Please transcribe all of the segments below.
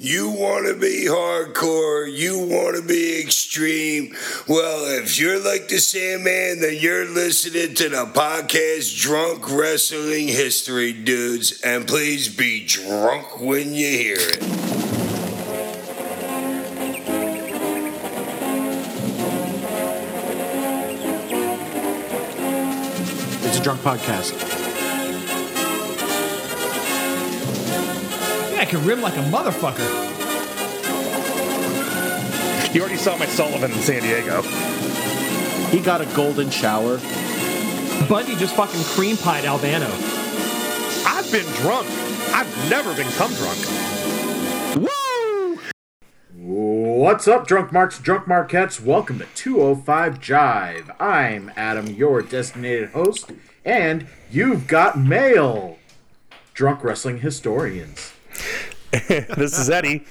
You want to be hardcore, you want to be extreme. Well, if you're like the Sandman, then you're listening to the podcast Drunk Wrestling History, dudes. And please be drunk when you hear it. It's a drunk podcast. Can rim like a motherfucker. You already saw my Sullivan in San Diego. He got a golden shower. Bundy just fucking cream pied Albano. I've been drunk. I've never been cum drunk. Woo! What's up, drunk marks, drunk marquettes? Welcome to 205 Jive. I'm Adam, your designated host, and you've got mail. Drunk wrestling historians. this is Eddie.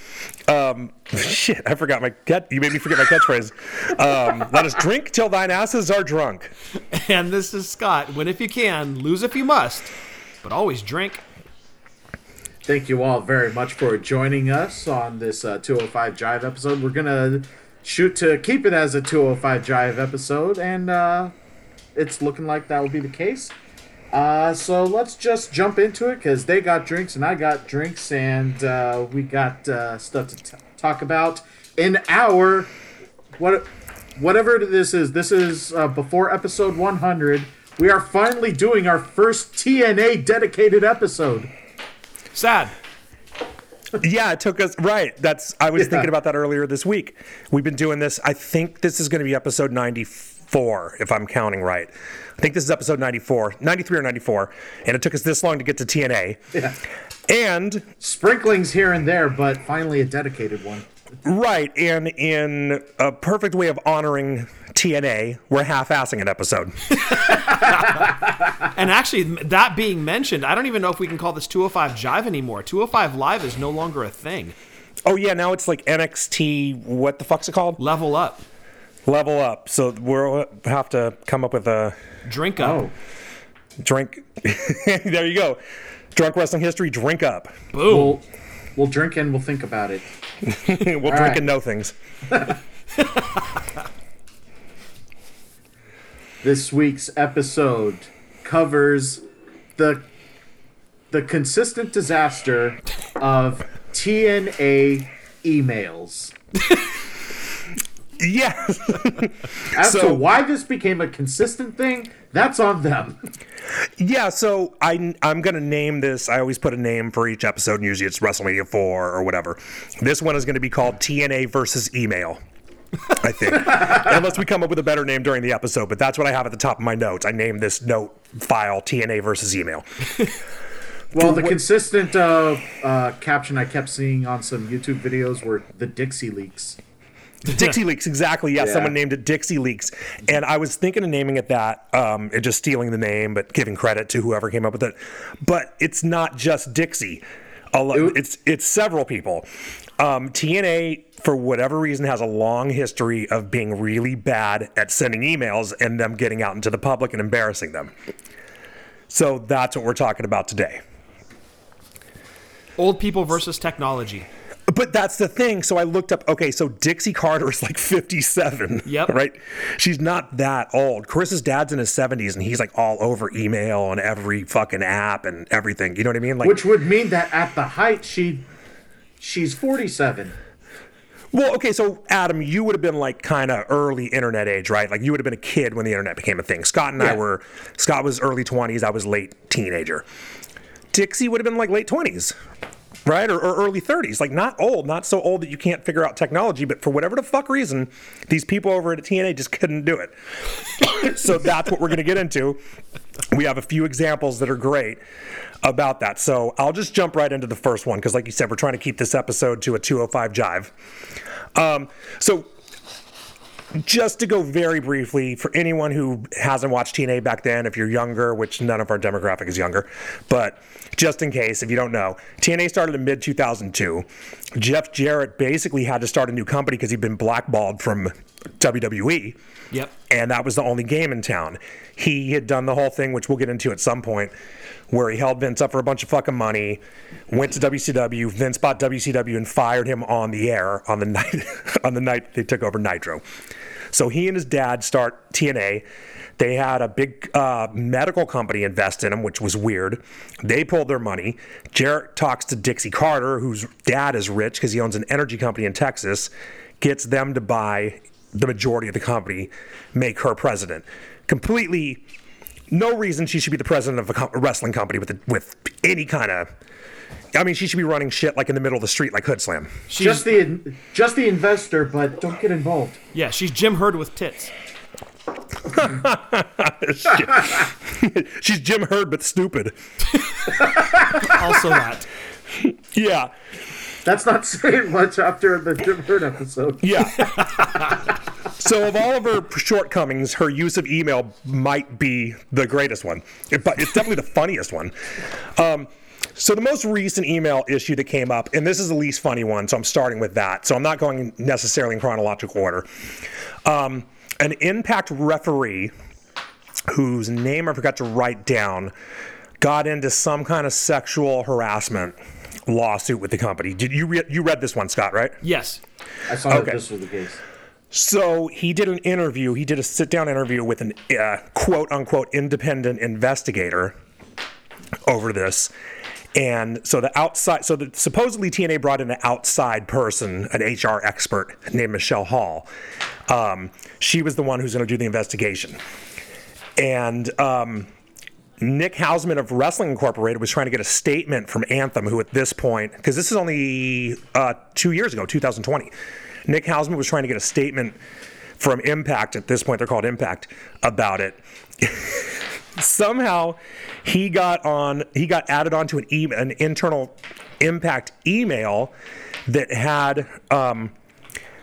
Um, shit, I forgot my cat. You made me forget my catchphrase. Um, let us drink till thine asses are drunk. And this is Scott. Win if you can, lose if you must, but always drink. Thank you all very much for joining us on this uh, 205 Jive episode. We're gonna shoot to keep it as a 205 Jive episode, and uh, it's looking like that will be the case. Uh, so let's just jump into it because they got drinks and I got drinks, and uh, we got uh, stuff to t- talk about in our what whatever this is. This is uh, before episode 100. We are finally doing our first TNA dedicated episode. Sad. Yeah, it took us right. That's I was Yeah. thinking about that earlier this week. We've been doing this. I think this is going to be episode 94 if I'm counting right. I think this is episode 94, 93 or 94, and it took us this long to get to TNA. Yeah. And sprinklings here and there, but finally a dedicated one. Right, and in a perfect way of honoring TNA, we're half-assing an episode. And actually, that being mentioned, I don't even know if we can call this 205 Jive anymore. 205 Live is no longer a thing. oh yeah, now it's like NXT. What the fuck's it called? Level up. Level up. So we'll have to come up with a Drink oh. up. Oh, drink. there you go. Drunk wrestling history. Drink up. Boom. we'll we'll drink and we'll think about it. we'll drink right. and know things. This week's episode covers the the consistent disaster of TNA emails. Yeah. As So- to why this became a consistent thing, that's on them. Yeah, so I, I'm going to name this. I always put a name for each episode, and usually it's WrestleMania 4 or whatever. This one is going to be called TNA versus email, I think. Unless we come up with a better name during the episode, but that's what I have at the top of my notes. I named this note file TNA versus email. Well, the consistent uh, uh, caption I kept seeing on some YouTube videos were the Dixie leaks. Dixie Leaks, exactly. Yeah, Yeah. someone named it Dixie Leaks. And I was thinking of naming it that, um, and just stealing the name, but giving credit to whoever came up with it. But it's not just Dixie. A lo- It- It's it's several people. Um, TNA, for whatever reason, has a long history of being really bad at sending emails and them getting out into the public and embarrassing them. So that's what we're talking about today. Old people versus technology. But that's the thing. So I looked up. Okay, so Dixie Carter is like 57. Yep. Right. She's not that old. Chris's dad's in his 70s, and he's like all over email and every fucking app and everything. You know what I mean? Like, Which would mean that at the height she she's 47. well, okay. So Adam, you would have been like kind of early internet age, right? Like you would have been a kid when the internet became a thing. Scott and I were. Scott was early 20s. I was late teenager. Dixie would have been like late 20s. Right? Or, or early 30s. Like, not old, not so old that you can't figure out technology, but for whatever the fuck reason, these people over at TNA just couldn't do it. so that's what we're going to get into. We have a few examples that are great about that. So I'll just jump right into the first one because, like you said, we're trying to keep this episode to a 205 jive. Um, so just to go very briefly for anyone who hasn't watched TNA back then, if you're younger, which none of our demographic is younger, but just in case, if you don't know, TNA started in mid 2002. Jeff Jarrett basically had to start a new company because he'd been blackballed from WWE. Yep. and that was the only game in town. He had done the whole thing, which we'll get into at some point, where he held Vince up for a bunch of fucking money, went to WCW. Vince bought WCW and fired him on the air on the night on the night they took over Nitro. So he and his dad start TNA. They had a big uh, medical company invest in him, which was weird. They pulled their money. Jarrett talks to Dixie Carter, whose dad is rich because he owns an energy company in Texas, gets them to buy the majority of the company, make her president. Completely, no reason she should be the president of a, wrestling company with a, with any kind of. I mean, she should be running shit like in the middle of the street, like Hood Slam. She's, Just the just the investor, but don't get involved. yeah, she's Jim Herd with tits. She's Jim Herd, but stupid. Also that. Yeah. That's not saying much after the Jim Herd episode. Yeah. so, of all of her shortcomings, her use of email might be the greatest one, It- but it's definitely the funniest one. Um, so, the most recent email issue that came up, and this is the least funny one, so I'm starting with that. So, I'm not going necessarily in chronological order. Um, an impact referee whose name I forgot to write down got into some kind of sexual harassment lawsuit with the company. Did you re- you read this one, Scott? Right? Yes. I saw Okay. that this was the case. So he did an interview. He did a sit down interview with an uh, quote unquote independent investigator over this. And so the outside, so the, supposedly TNA brought in an outside person, an HR expert named Michelle Hall. Um, she was the one who's going to do the investigation. And um, Nick Hausman of Wrestling Incorporated was trying to get a statement from Anthem, who at this point, because this is only uh, two years ago, 2020, Nick Hausman was trying to get a statement from Impact, at this point they're called Impact, about it. Somehow he got on, he got added onto an, e- an internal Impact email that had um,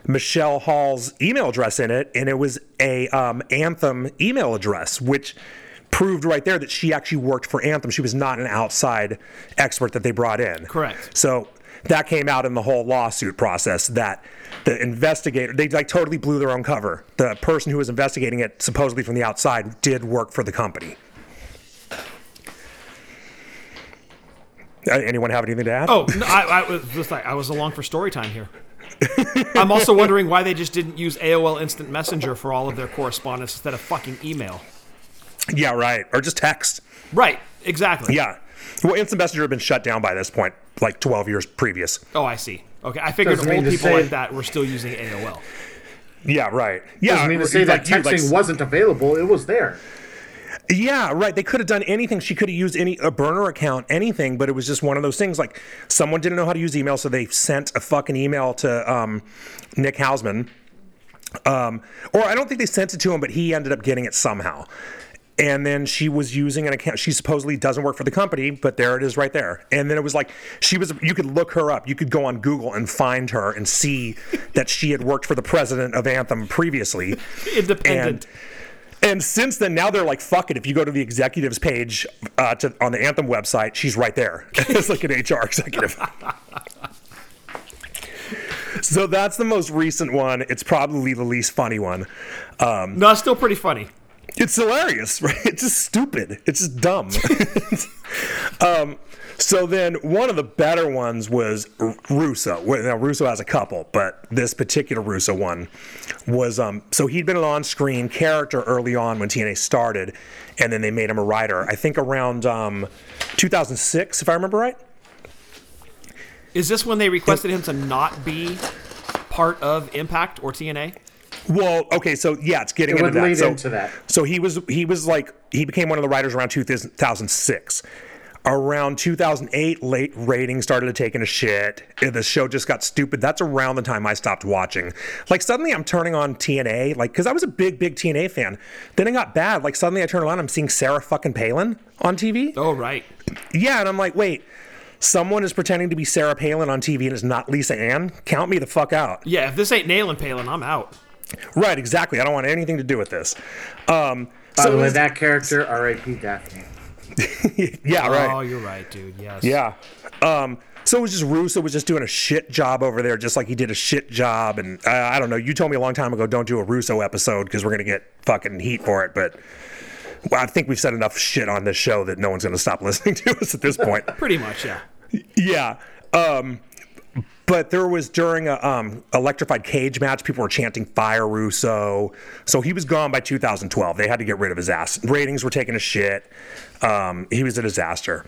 Michelle Hall's email address in it, and it was a um, Anthem email address, which proved right there that she actually worked for Anthem. She was not an outside expert that they brought in. Correct. So that came out in the whole lawsuit process that the investigator they like totally blew their own cover. The person who was investigating it, supposedly from the outside, did work for the company. Uh, anyone have anything to add? Oh, no, I, I was just like I was along for story time here. I'm also wondering why they just didn't use AOL Instant Messenger for all of their correspondence instead of fucking email. yeah, right. Or just text. Right. Exactly. Yeah. Well, Instant Messenger had been shut down by this point, like 12 years previous. Oh, I see. Okay, I figured Doesn't old people say- like that were still using AOL. Yeah, right. Yeah, Doesn't mean to say that like texting like- wasn't available. It was there. Yeah, right. They could have done anything. She could have used any a burner account, anything, but it was just one of those things. Like someone didn't know how to use email, so they sent a fucking email to um, Nick Hausman. Um, or I don't think they sent it to him, but he ended up getting it somehow. And then she was using an account. She supposedly doesn't work for the company, but there it is right there. And then it was like she was. You could look her up. You could go on Google and find her and see that she had worked for the president of Anthem previously. Independent. And and since then, now they're like, fuck it. If you go to the executives page uh, to, on the Anthem website, she's right there. it's like an HR executive. so that's the most recent one. It's probably the least funny one. Um, no, it's still pretty funny. it's hilarious, right? It's just stupid. It's just dumb. um, so then one of the better ones was Russo. Now Russo has a couple, but this particular Russo one was um, so he'd been an on-screen character early on when TNA started, and then they made him a writer. I think around um, 2006, if I remember right. Is this when they requested him to not be part of Impact or TNA? Well, okay, so yeah, it's getting It into would that. lead so, into that. So he was he was like he became one of the writers around 2006. Around 2008, late ratings started to take a shit. The show just got stupid. That's around the time I stopped watching. Like suddenly, I'm turning on TNA, like because I was a big, big TNA fan. Then it got bad. Like suddenly, I turn around I'm seeing Sarah fucking Palin on TV. Oh, right. Yeah, and I'm like, wait, someone is pretending to be Sarah Palin on TV and it's not Lisa Ann. Count me the fuck out. Yeah, if this ain't nailing Palin, I'm out. Right, exactly. I don't want anything to do with this. Um, By so the it way, that character, R.I.P. Daphne. yeah, right. Oh, you're right, dude. Yes. Yeah. Um, So it was just Russo was just doing a shit job over there, just like he did a shit job. And uh, I don't know. You told me a long time ago, don't do a Russo episode because we're gonna get fucking heat for it. But well, I think we've said enough shit on this show that no one's gonna stop listening to us at this point. Pretty much, yeah. yeah. Um, but there was during a um, electrified cage match, people were chanting "Fire Russo," so he was gone by 2012. They had to get rid of his ass. Ratings were taking a shit. Um, he was a disaster.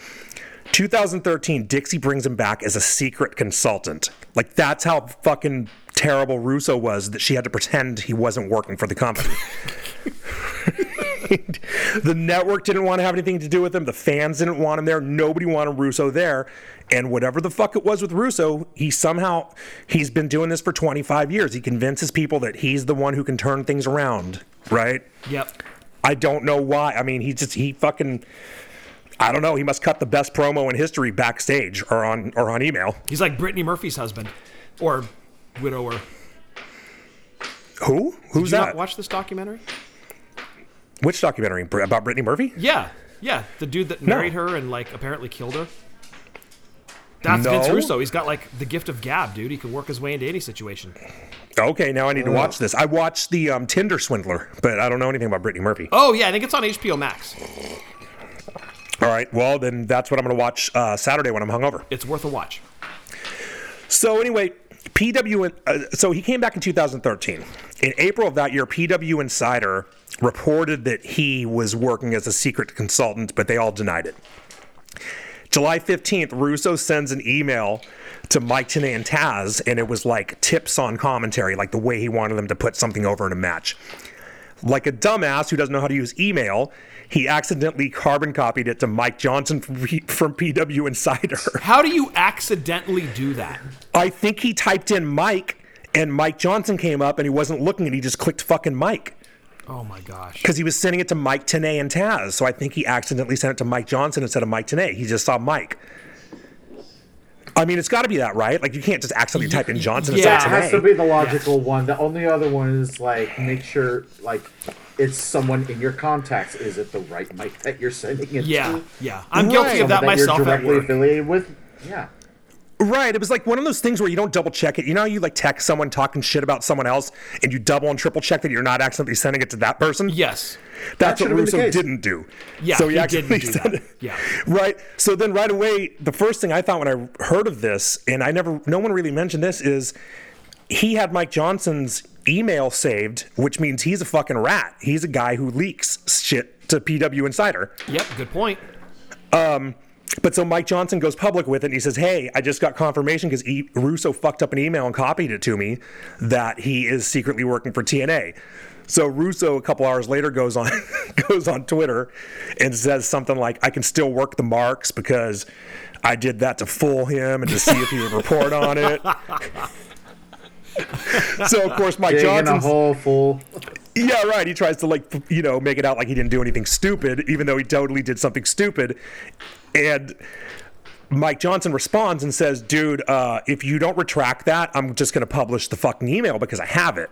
2013, Dixie brings him back as a secret consultant. Like that's how fucking terrible Russo was that she had to pretend he wasn't working for the company. the network didn't want to have anything to do with him. The fans didn't want him there. Nobody wanted Russo there. And whatever the fuck it was with Russo, he somehow he's been doing this for 25 years. He convinces people that he's the one who can turn things around, right? Yep. I don't know why. I mean, he just he fucking I don't know. He must cut the best promo in history backstage or on or on email. He's like Brittany Murphy's husband, or widower. Who? Who's Did you that? not watch this documentary? Which documentary about Brittany Murphy? Yeah, yeah. The dude that married her and like apparently killed her. That's No. Vince Russo. He's got like the gift of gab, dude. He can work his way into any situation. Okay, now I need to watch this. I watched the um, Tinder Swindler, but I don't know anything about Brittany Murphy. Oh yeah, I think it's on HBO Max. All right, well then that's what I'm going to watch uh, Saturday when I'm hungover. It's worth a watch. So anyway, PW. Uh, so he came back in 2013. In April of that year, PW Insider reported that he was working as a secret consultant, but they all denied it. July 15th, Russo sends an email to Mike Tenay and Taz, and it was like tips on commentary, like the way he wanted them to put something over in a match. Like a dumbass who doesn't know how to use email, he accidentally carbon copied it to Mike Johnson from, from PW Insider. How do you accidentally do that? I think he typed in Mike, and Mike Johnson came up, and he wasn't looking, and he just clicked fucking Mike Oh my gosh. because he was sending it to Mike Tenay and Taz. So I think he accidentally sent it to Mike Johnson instead of Mike Tenay. He just saw Mike. I mean, it's got to be that, right? Like you can't just accidentally type in Johnson Yeah. instead It has to be the logical one. The only other one is like make sure like it's someone in your contacts. Is it the right Mike that you're sending it Yeah, to? yeah. yeah. I'm guilty of Someone that you're myself at directly work. affiliated with. Yeah. Right. It was like one of those things where you don't double check it. You know, how you like text someone talking shit about someone else, and you double and triple check that you're not accidentally sending it to that person. Yes. That's That what should've been the Russo didn't do. Yeah, so he, he actually didn't do sent that. it. Yeah. Right. So then right away, the first thing I thought when I heard of this, and I never, no one really mentioned this, is he had Mike Johnson's email saved, which means he's a fucking rat. He's a guy who leaks shit to PW Insider. Yep. Good point. Um, But so Mike Johnson goes public with it and he says, Hey, I just got confirmation because e- Russo fucked up an email and copied it to me that he is secretly working for TNA. So Russo a couple hours later goes on goes on Twitter and says something like, I can still work the marks because I did that to fool him and to see if he would report on it. so of course Mike a hole full. yeah, right. He tries to like you know make it out like he didn't do anything stupid, even though he totally did something stupid. And Mike Johnson responds and says, "Dude, uh, if you don't retract that, I'm just going to publish the fucking email because I have it."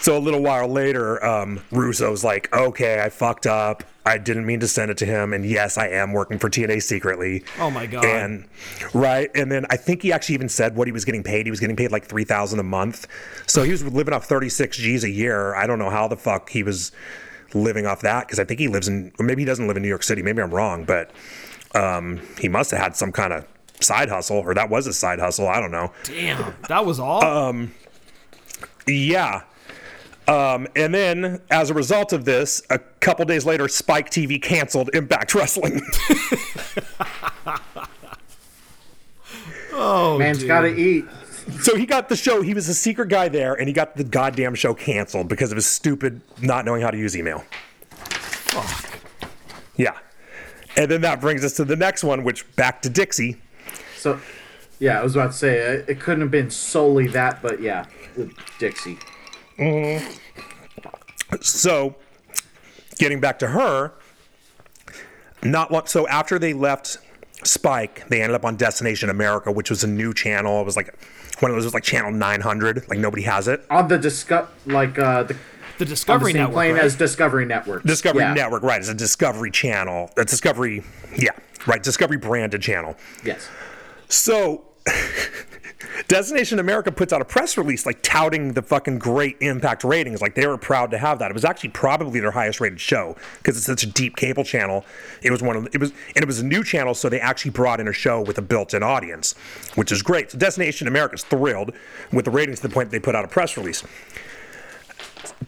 So a little while later, um, Russo's like, "Okay, I fucked up. I didn't mean to send it to him, and yes, I am working for TNA secretly." Oh my god. And right, and then I think he actually even said what he was getting paid. He was getting paid like three thousand a month, so he was living off thirty six G's a year. I don't know how the fuck he was living off that because I think he lives in, or maybe he doesn't live in New York City. Maybe I'm wrong, but um, he must have had some kind of side hustle, or that was a side hustle. I don't know. Damn. That was all. Um, Yeah. Um, and then, as a result of this, a couple days later, Spike TV canceled Impact Wrestling. oh, Man's dude. got to eat. So he got the show. He was a secret guy there, and he got the goddamn show canceled because of his stupid not knowing how to use email. Yeah. And then that brings us to the next one, which back to Dixie. So, yeah, I was about to say it, it couldn't have been solely that, but yeah, Dixie. So, getting back to her, not long, so after they left Spike, they ended up on Destination America, which was a new channel. It was like one of those was like channel 900, like nobody has it. On the discuss like uh the, the on the Discovery Network. plane right? as Discovery Network. Discovery Yeah. Network, right? It's a Discovery channel. A Discovery, yeah, right. Discovery branded channel. Yes. So, Destination America puts out a press release like touting the fucking great impact ratings. Like they were proud to have that. It was actually probably their highest rated show because it's such a deep cable channel. It was one of it was and it was a new channel, so they actually brought in a show with a built-in audience, which is great. So Destination America's thrilled with the ratings to the point they put out a press release.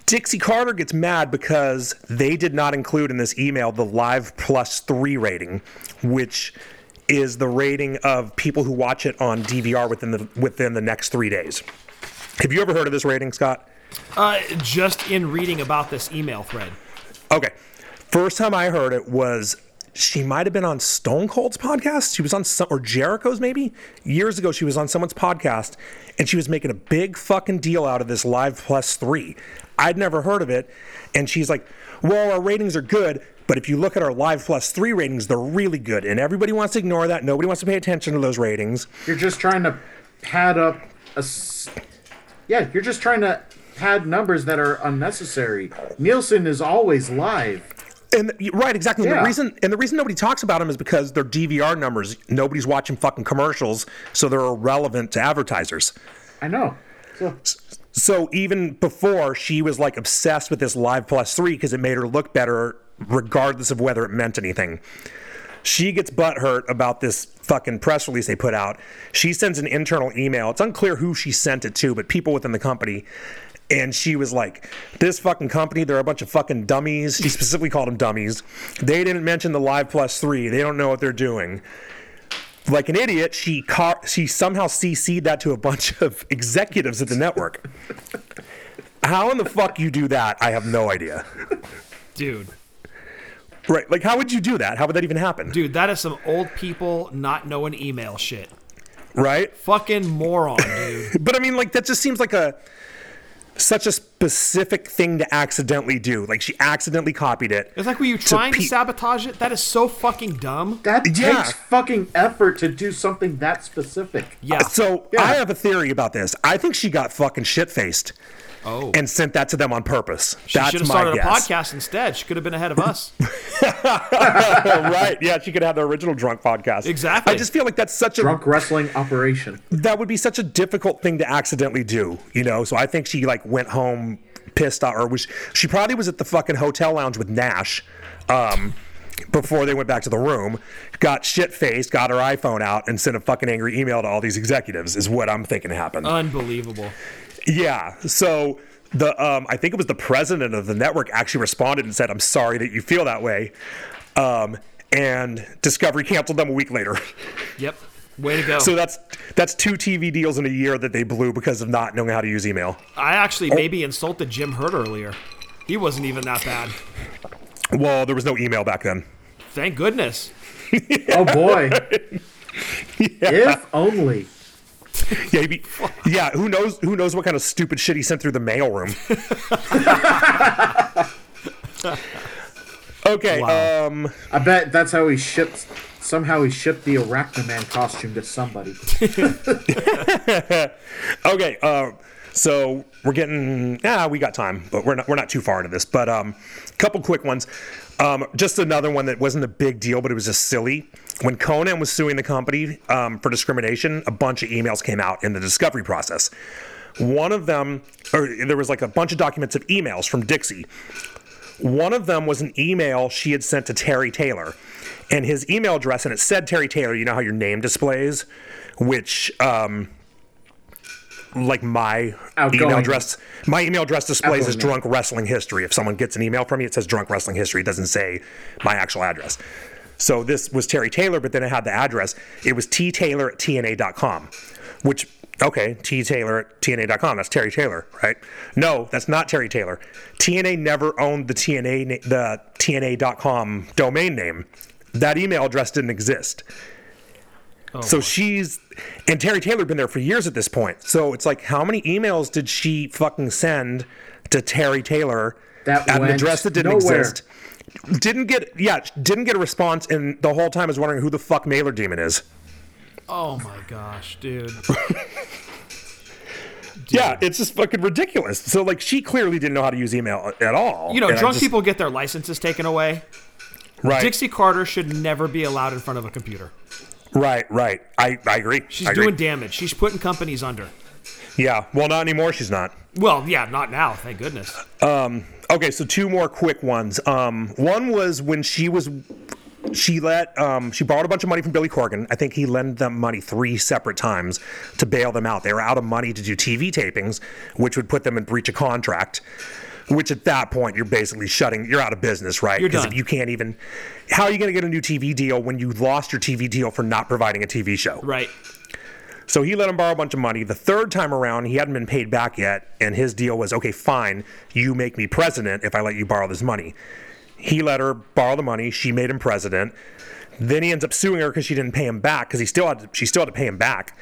Dixie Carter gets mad because they did not include in this email the live plus three rating, which is the rating of people who watch it on DVR within the within the next three days. Have you ever heard of this rating, Scott? Uh, just in reading about this email thread. Okay. First time I heard it was she might have been on Stone Cold's podcast. She was on some or Jericho's maybe years ago. She was on someone's podcast and she was making a big fucking deal out of this live plus three. I'd never heard of it, and she's like, "Well, our ratings are good." But if you look at our Live Plus 3 ratings, they're really good. And everybody wants to ignore that. Nobody wants to pay attention to those ratings. You're just trying to pad up a. Yeah, you're just trying to pad numbers that are unnecessary. Nielsen is always live. And right, exactly. And the reason and the reason nobody talks about them is because they're DVR numbers. Nobody's watching fucking commercials, so they're irrelevant to advertisers. I know. So, So even before she was like obsessed with this Live Plus 3 because it made her look better regardless of whether it meant anything. She gets butthurt about this fucking press release they put out. She sends an internal email. It's unclear who she sent it to, but people within the company. And she was like, This fucking company, they're a bunch of fucking dummies. She specifically called them dummies. They didn't mention the Live Plus 3. They don't know what they're doing like an idiot, she car- she somehow CC'd that to a bunch of executives at the network. How in the fuck you do that? I have no idea. Dude. Right? Like, how would you do that? How would that even happen? Dude, that is some old people not knowing email shit. Right? Fucking moron, dude. But I mean, like, that just seems like a such a specific thing to accidentally do. Like, she accidentally copied it. It's like, were you trying to, pe- sabotage it? That is so fucking dumb. that Yeah. takes fucking effort to do something that specific. Yeah. So Yeah. I have a theory about this. I think she got fucking shit faced oh. and sent that to them on purpose. she That's should have started guess. a podcast instead. She could have been ahead of us. right? Yeah, she could have the original drunk podcast. Exactly. I just feel like that's such a Drunk wrestling operation. that would be such a difficult thing to accidentally do, you know. So I think she like went home pissed off, or was she probably was at the fucking hotel lounge with Nash. Um, before they went back to the room, got shit faced, got her iPhone out, and sent a fucking angry email to all these executives. Is what I'm thinking happened. Unbelievable. Yeah. So the um, I think it was the president of the network actually responded and said, "I'm sorry that you feel that way," um, and Discovery canceled them a week later. Yep. Way to go. so that's that's two TV deals in a year that they blew because of not knowing how to use email. I actually maybe insulted Jim Herd earlier. He wasn't even that bad. Well, there was no email back then. Thank goodness. Oh boy. If only. Yeah, he'd be- yeah. Who knows? Who knows what kind of stupid shit he sent through the mailroom? okay. Wow. Um. I bet that's how he shipped. Somehow he shipped the Arachnaman costume to somebody. Okay. Uh, so we're getting. Yeah, we got time, but we're not. We're not too far into this. But um, couple quick ones. Um, just another one that wasn't a big deal, but it was just silly. When Konnan was suing the company um, for discrimination, a bunch of emails came out in the discovery process. One of them, or there was like a bunch of documents of emails from Dixie. One of them was an email she had sent to Terry Taylor. And his email address, and it said Terry Taylor, you know how your name displays, which, um, like my Outgoing. email address, my email address displays as drunk wrestling history. If someone gets an email from me, it says drunk wrestling history. It doesn't say my actual address. So this was Terry Taylor, but then it had the address. It was taylor at tna.com, which, okay, taylor at tna.com. That's Terry Taylor, right? No, that's not Terry Taylor. TNA never owned the TNA, na- the tna.com domain name. That email address didn't exist. Oh, so she's, and Terry Taylor had been there for years at this point. So it's like, how many emails did she fucking send to Terry Taylor That at an address that didn't nowhere. exist? Didn't get yeah, didn't get a response, and the whole time I was wondering who the fuck Mailer Daemon is. Oh my gosh, dude. Yeah, it's just fucking ridiculous. So like, she clearly didn't know how to use email at all. You know, drunk just- people get their licenses taken away. right? Dixie Carter should never be allowed in front of a computer. Right, right. I, I agree. She's I agree. doing damage. She's putting companies under. Yeah. Well, not anymore. She's not. Well, yeah, not now. Thank goodness. Okay, so two more quick ones. Um, one was when she was, she let, um, she borrowed a bunch of money from Billy Corgan. I think he lent them money three separate times to bail them out. They were out of money to do TV tapings, which would put them in breach of contract. Which at that point you're basically shutting, you're out of business, right? You're Because if you can't even, how are you going to get a new TV deal when you lost your TV deal for not providing a TV show? Right. So he let him borrow a bunch of money. The third time around, he hadn't been paid back yet, and his deal was okay, fine, you make me president if I let you borrow this money. He let her borrow the money. She made him president. Then he ends up suing her because she didn't pay him back because he still had to, she still had to pay him back.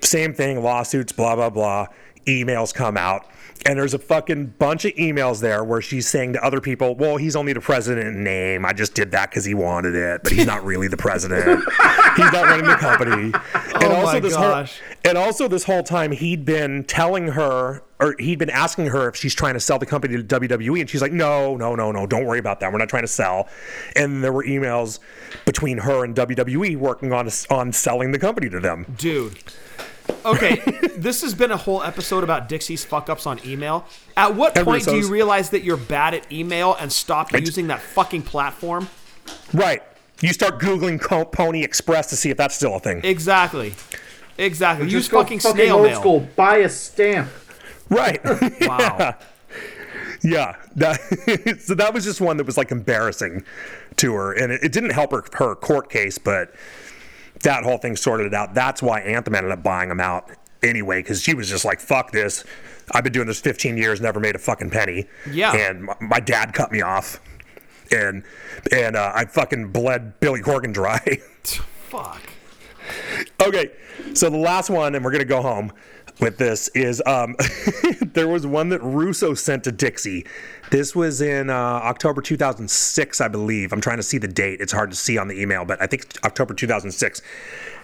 Same thing, lawsuits, blah blah blah. Emails come out, and there's a fucking bunch of emails there where she's saying to other people, "Well, he's only the president in name. I just did that because he wanted it, but he's not really the president. he's not running the company." And Oh also my this gosh. whole and also this whole time he'd been telling her or he'd been asking her if she's trying to sell the company to WWE, and she's like, "No, no, no, no, don't worry about that. We're not trying to sell." And there were emails between her and WWE working on on selling the company to them. Dude. Okay, this has been a whole episode about Dixie's fuck ups on email. At what And point do you realize that you're bad at email and stop using that fucking platform? Right. You start googling Co- Pony Express to see if that's still a thing. Exactly. Exactly. Use Just go fucking snail old mail. school. Buy a stamp. Right. Wow. Yeah, that, so that was just one that was like embarrassing to her, and it, it didn't help her her court case, but that whole thing sorted it out. That's why Anthem ended up buying him out anyway, because she was just like, "Fuck this! I've been doing this 15 years, never made a fucking penny." Yeah. and my, my dad cut me off, and and uh, I fucking bled Billy Corgan dry. Fuck. Okay, so the last one, and we're gonna go home with this is um, there was one that Russo sent to Dixie. This was in uh, October 2006, I believe. I'm trying to see the date. It's hard to see on the email, but I think October 2006,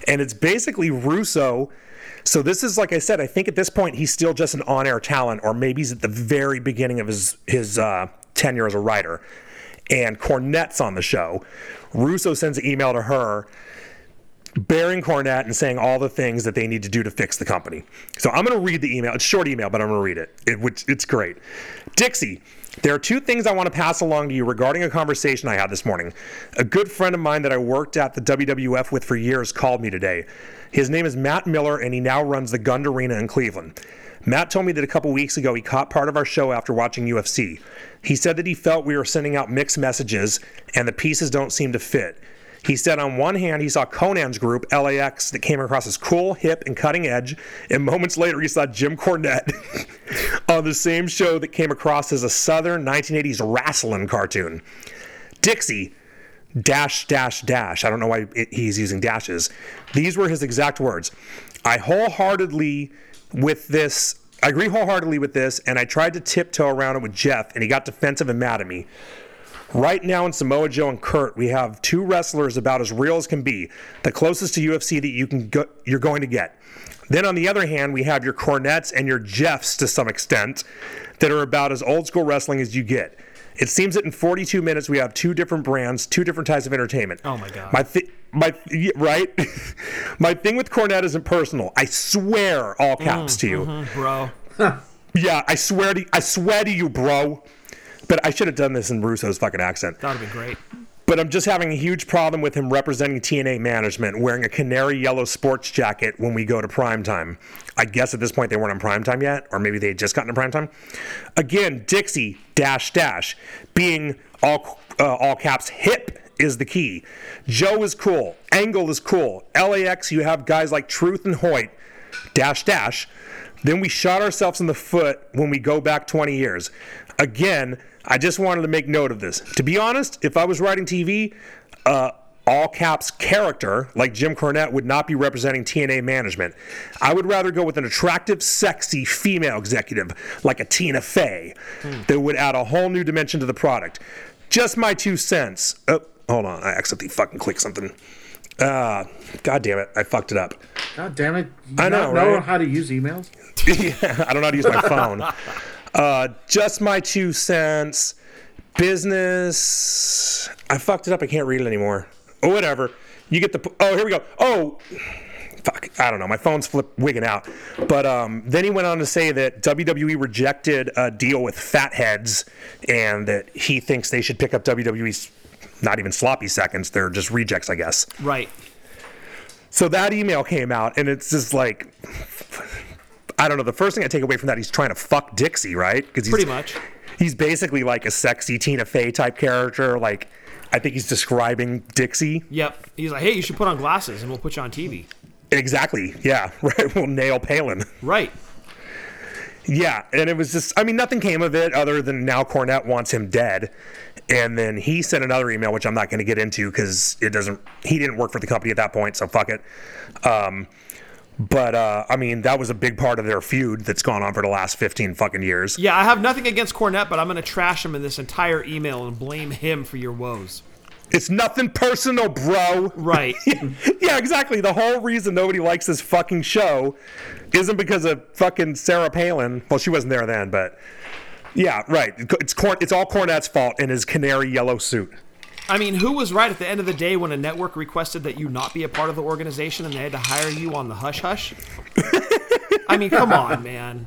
and it's basically Russo. So this is like I said. I think at this point he's still just an on-air talent, or maybe he's at the very beginning of his his uh, tenure as a writer. And Cornette's on the show. Russo sends an email to her bearing Cornette and saying all the things that they need to do to fix the company. So I'm going to read the email. It's short email, but I'm going to read it. it which, it's great. Dixie, there are two things I want to pass along to you regarding a conversation I had this morning. A good friend of mine that I worked at the WWF with for years called me today. His name is Matt Miller, and he now runs the Gund Arena in Cleveland. Matt told me that a couple weeks ago he caught part of our show after watching UFC. He said that he felt we were sending out mixed messages and the pieces don't seem to fit. He said on one hand he saw Konnan's group, LAX, that came across as cool, hip, and cutting edge, and moments later he saw Jim Cornette on the same show that came across as a southern 1980s wrestling cartoon. Dixie, dash, dash, dash. I don't know why it, he's using dashes. These were his exact words. I wholeheartedly, with this, I agree wholeheartedly with this, and I tried to tiptoe around it with Jeff, and he got defensive and mad at me. Right now in Samoa Joe and Kurt, we have two wrestlers about as real as can be, the closest to UFC that you can go, you're going to get. Then on the other hand, we have your Cornettes and your Jeffs to some extent that are about as old school wrestling as you get. It seems that in 42 minutes we have two different brands, two different types of entertainment. Oh my God. My thi- my yeah, right, my thing with Cornette isn't personal. I swear, all caps mm, to you. Mm-hmm, bro. Yeah, I swear to I swear to you, bro. But I should have done this in Russo's fucking accent. That would have been great. But I'm just having a huge problem with him representing TNA management wearing a canary yellow sports jacket when we go to primetime. I guess at this point they weren't on primetime yet, or maybe they had just gotten to primetime. Again, Dixie dash dash being all uh, all caps hip is the key. Joe is cool. Angle is cool. LAX, you have guys like Truth and Hoyt dash dash. Then we shot ourselves in the foot when we go back 20 years. Again, I just wanted to make note of this. To be honest, if I was writing TV, uh, all caps character like Jim Cornette would not be representing TNA management. I would rather go with an attractive, sexy female executive like a Tina Fey that would add a whole new dimension to the product. Just my two cents. Oh, hold on. I accidentally fucking clicked something. Uh, God damn it. I fucked it up. God damn it! You I not know, know right? how to use emails. yeah, I don't know how to use my phone. Uh, just my two cents. Business. I fucked it up. I can't read it anymore. Or whatever. you get the oh here we go oh fuck I don't know my phone's flip wigging out but um, then he went on to say that WWE rejected a deal with Fatheads and that he thinks they should pick up WWE's not even sloppy seconds they're just rejects I guess Right. so that email came out and it's just like I don't know the first thing I take away from that he's trying to fuck Dixie right because Pretty much. he's basically like a sexy Tina Fey type character like. I think he's describing Dixie Yep. He's like, hey, you should put on glasses and we'll put you on TV. Exactly. Yeah. Right. We'll nail Palin. Right. Yeah. And it was just, I mean, nothing came of it other than now Cornette wants him dead. And then he sent another email, which I'm not going to get into because it doesn't, he didn't work for the company at that point. So fuck it. Um, but, uh, I mean, that was a big part of their feud that's gone on for the last 15 fucking years. Yeah, I have nothing against Cornette, but I'm going to trash him in this entire email and blame him for your woes. It's nothing personal, bro. Right. yeah, exactly. The whole reason nobody likes this fucking show isn't because of fucking Sarah Palin. Well, she wasn't there then, but yeah, right. It's Corn. It's all Cornette's fault in his canary yellow suit. I mean, who was right at the end of the day when a network requested that you not be a part of the organization and they had to hire you on the hush hush? I mean, come on, man.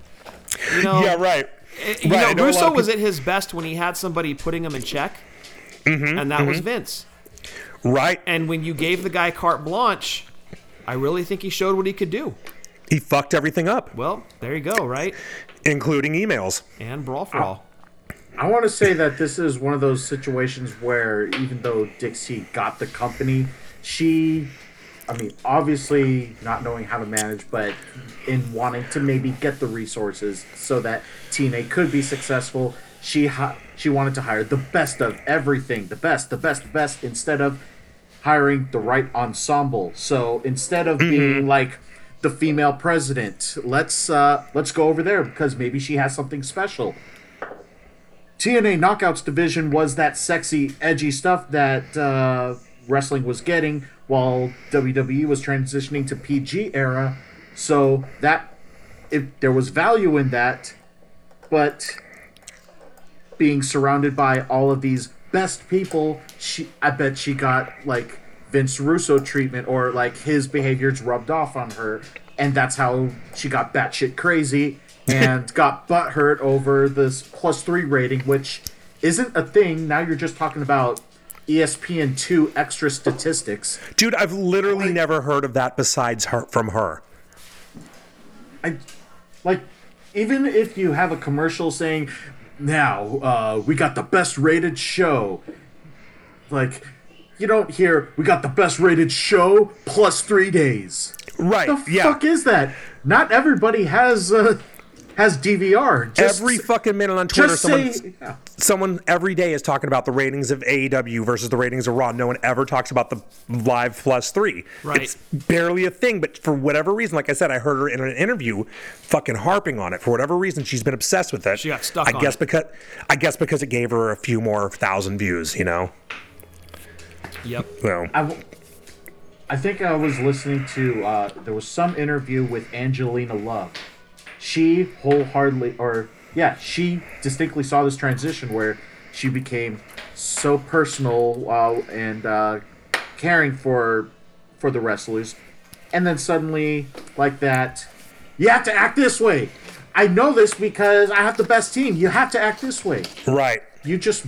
You know, Yeah, right. eh, You Right, know Russo was at his best when he had somebody putting him in check, Mm-hmm, and that was Vince. Right. And when you gave the guy carte blanche, I really think he showed what he could do. He fucked everything up, Well, there you go, right? including emails. And brawl for all. I want to say that this is one of those situations where even though Dixie got the company, she, I mean, obviously not knowing how to manage, but in wanting to maybe get the resources so that TNA could be successful, she ha- she wanted to hire the best of everything, the best, the best, the best, instead of hiring the right ensemble. So instead of being like the female president, let's uh, let's go over there because maybe she has something special. TNA Knockouts division was that sexy, edgy stuff that uh, wrestling was getting, while WWE was transitioning to PG era. So that if there was value in that, but being surrounded by all of these best people, she I bet she got like Vince Russo treatment or like his behaviors rubbed off on her, and that's how she got batshit crazy and got butthurt over this plus three rating, which isn't a thing. Now you're just talking about ESPN two extra statistics. Dude, I've literally never heard of that besides her from her. I like even if you have a commercial saying now uh, we got the best rated show like you don't hear we got the best rated show plus three days Right. the yeah. fuck is that not everybody has uh, has dvr just Every fucking minute on Twitter, just someone, say yeah. someone every day is talking about the ratings of AEW versus the ratings of Raw. No one ever talks about the live plus three. Right. It's barely a thing, but for whatever reason, like I said, I heard her in an interview fucking harping on it. For whatever reason, she's been obsessed with it. She got stuck I on guess it. because I guess because it gave her a few more thousand views, you know. Yep. Well, I, w- I think I was listening to uh, there was some interview with Angelina Love. She wholeheartedly, or yeah, she distinctly saw this transition where she became so personal uh, and uh, caring for for the wrestlers, and then suddenly like that, you have to act this way. I know this because I have the best team. You have to act this way. right. You just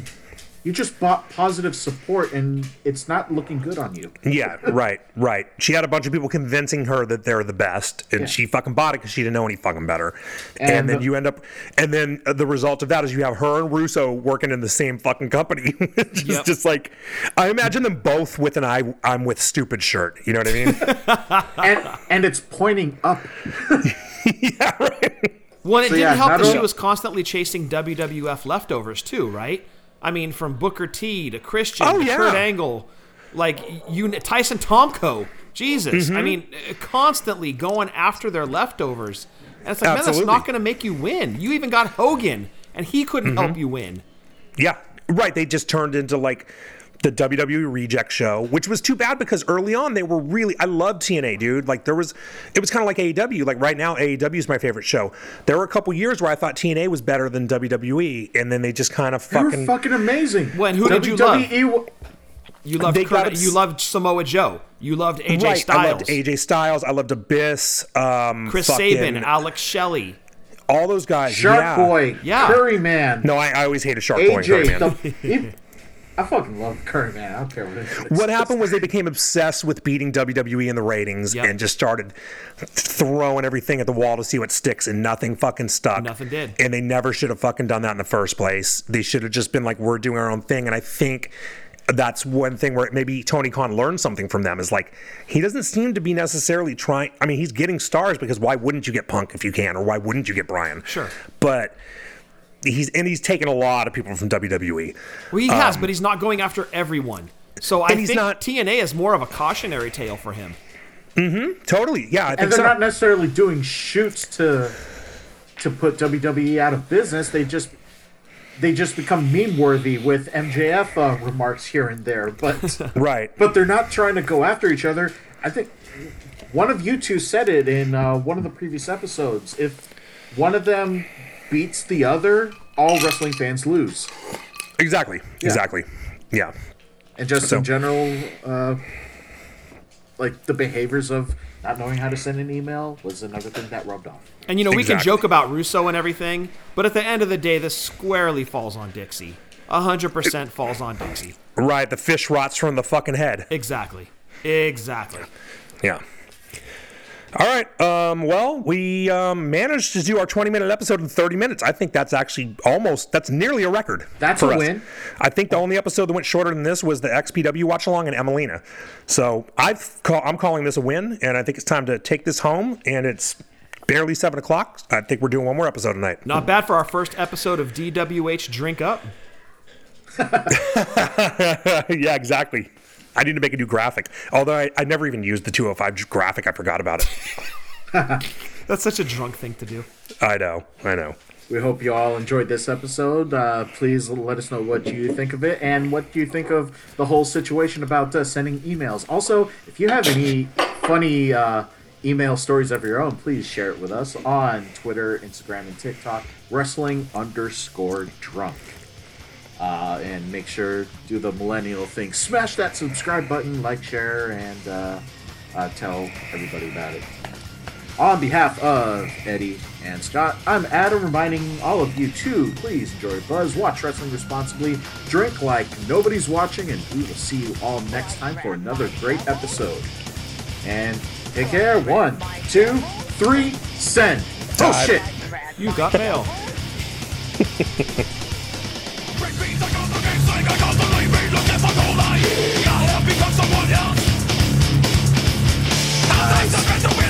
you just bought positive support and it's not looking good on you. Yeah, right, right. She had a bunch of people convincing her that they're the best, and Yeah. she fucking bought it because she didn't know any fucking better. And, And then the- you end up, and then uh, the result of that is you have her and Russo working in the same fucking company. it's Yep. just like, I imagine them both with an I, I'm with stupid shirt. You know what I mean? and and it's pointing up. yeah, right. Well, it So, didn't yeah, help that she was constantly chasing WWF leftovers too, right? I mean, from Booker T to Christian Oh, to yeah. Kurt Angle, like you, Tyson Tomko. Jesus, Mm-hmm. I mean, uh, constantly going after their leftovers, and it's like, man, that's not going to make you win. You even got Hogan, and he couldn't Mm-hmm. help you win. Yeah, right. They just turned into like the WWE reject show, which was too bad because early on they were really. I loved TNA, dude. Like there was, it was kind of like AEW. Like right now, AEW is my favorite show. There were a couple years where I thought TNA was better than WWE, and then they just kind of They were fucking. fucking amazing. When- who did you love? WWE You loved They Kurt, obs- you loved Samoa Joe. You loved AJ right. Styles. I loved AJ Styles. I loved Abyss. Um, Chris fucking- Sabin, Alex Shelley. all those guys. Shark yeah. Boy, Yeah. Curry Man, No, I, I always hated Shark Boy Curry AJ. Man. The, he- I fucking love Curry Man. I don't care what it is. What happened was they became obsessed with beating WWE in the ratings Yep. and just started throwing everything at the wall to see what sticks, and nothing fucking stuck. Nothing did. And they never should have fucking done that in the first place. They should have just been like, we're doing our own thing. And I think that's one thing where maybe Tony Khan learned something from them is like, he doesn't seem to be necessarily trying. I mean, he's getting stars because why wouldn't you get Punk if you can, or why wouldn't you get Bryan? Sure. But. He's and he's taken a lot of people from WWE. Well, he has, but he's not going after everyone. So I Um, he's think not- TNA is more of a cautionary tale for him. Mm-hmm. Totally, yeah. I think and they're so. not necessarily doing shoots to to put WWE out of business. They just they just become meme worthy with MJF uh, remarks here and there, but right. but they're not trying to go after each other. I think one of you two said it in uh, one of the previous episodes. If one of them beats the other, all wrestling fans lose. Exactly. Exactly. Yeah. And just So- in general, uh, like the behaviors of not knowing how to send an email was another thing that rubbed off. And you know, we can joke about Russo and everything, but at the end of the day, this squarely falls on Dixie. A hundred percent falls on Dixie. Right. The fish rots from the fucking head. Exactly. Exactly. Yeah. All right. Um, well, we um, managed to do our 20 minute episode in 30 minutes. I think that's actually almost, that's nearly a record. That's for a us. win. I think the only episode that went shorter than this was the XPW watch along and Emmalina. So I've call, I'm calling this a win, and I think it's time to take this home. And it's barely seven o'clock. I think we're doing one more episode tonight. Not bad for our first episode of DWH Drink Up. yeah, exactly. I need to make a new graphic. Although I, I never even used the 205 graphic. I forgot about it. That's such a drunk thing to do. I know. I know. We hope you all enjoyed this episode. Uh, please let us know what you think of it and what you think of the whole situation about uh, sending emails. Also, if you have any funny uh, email stories of your own, please share it with us on Twitter, Instagram, and TikTok. Wrestling underscore drunk. Uh, and make sure do the millennial thing. Smash that subscribe button, like, share, and uh, uh, tell everybody about it. On behalf of Eddie and Scott, I'm Adam reminding all of you to please enjoy Buzz, watch wrestling responsibly, drink like nobody's watching, and we will see you all next time for another great episode. And take care. One, two, three, send. Oh shit! You got mail. And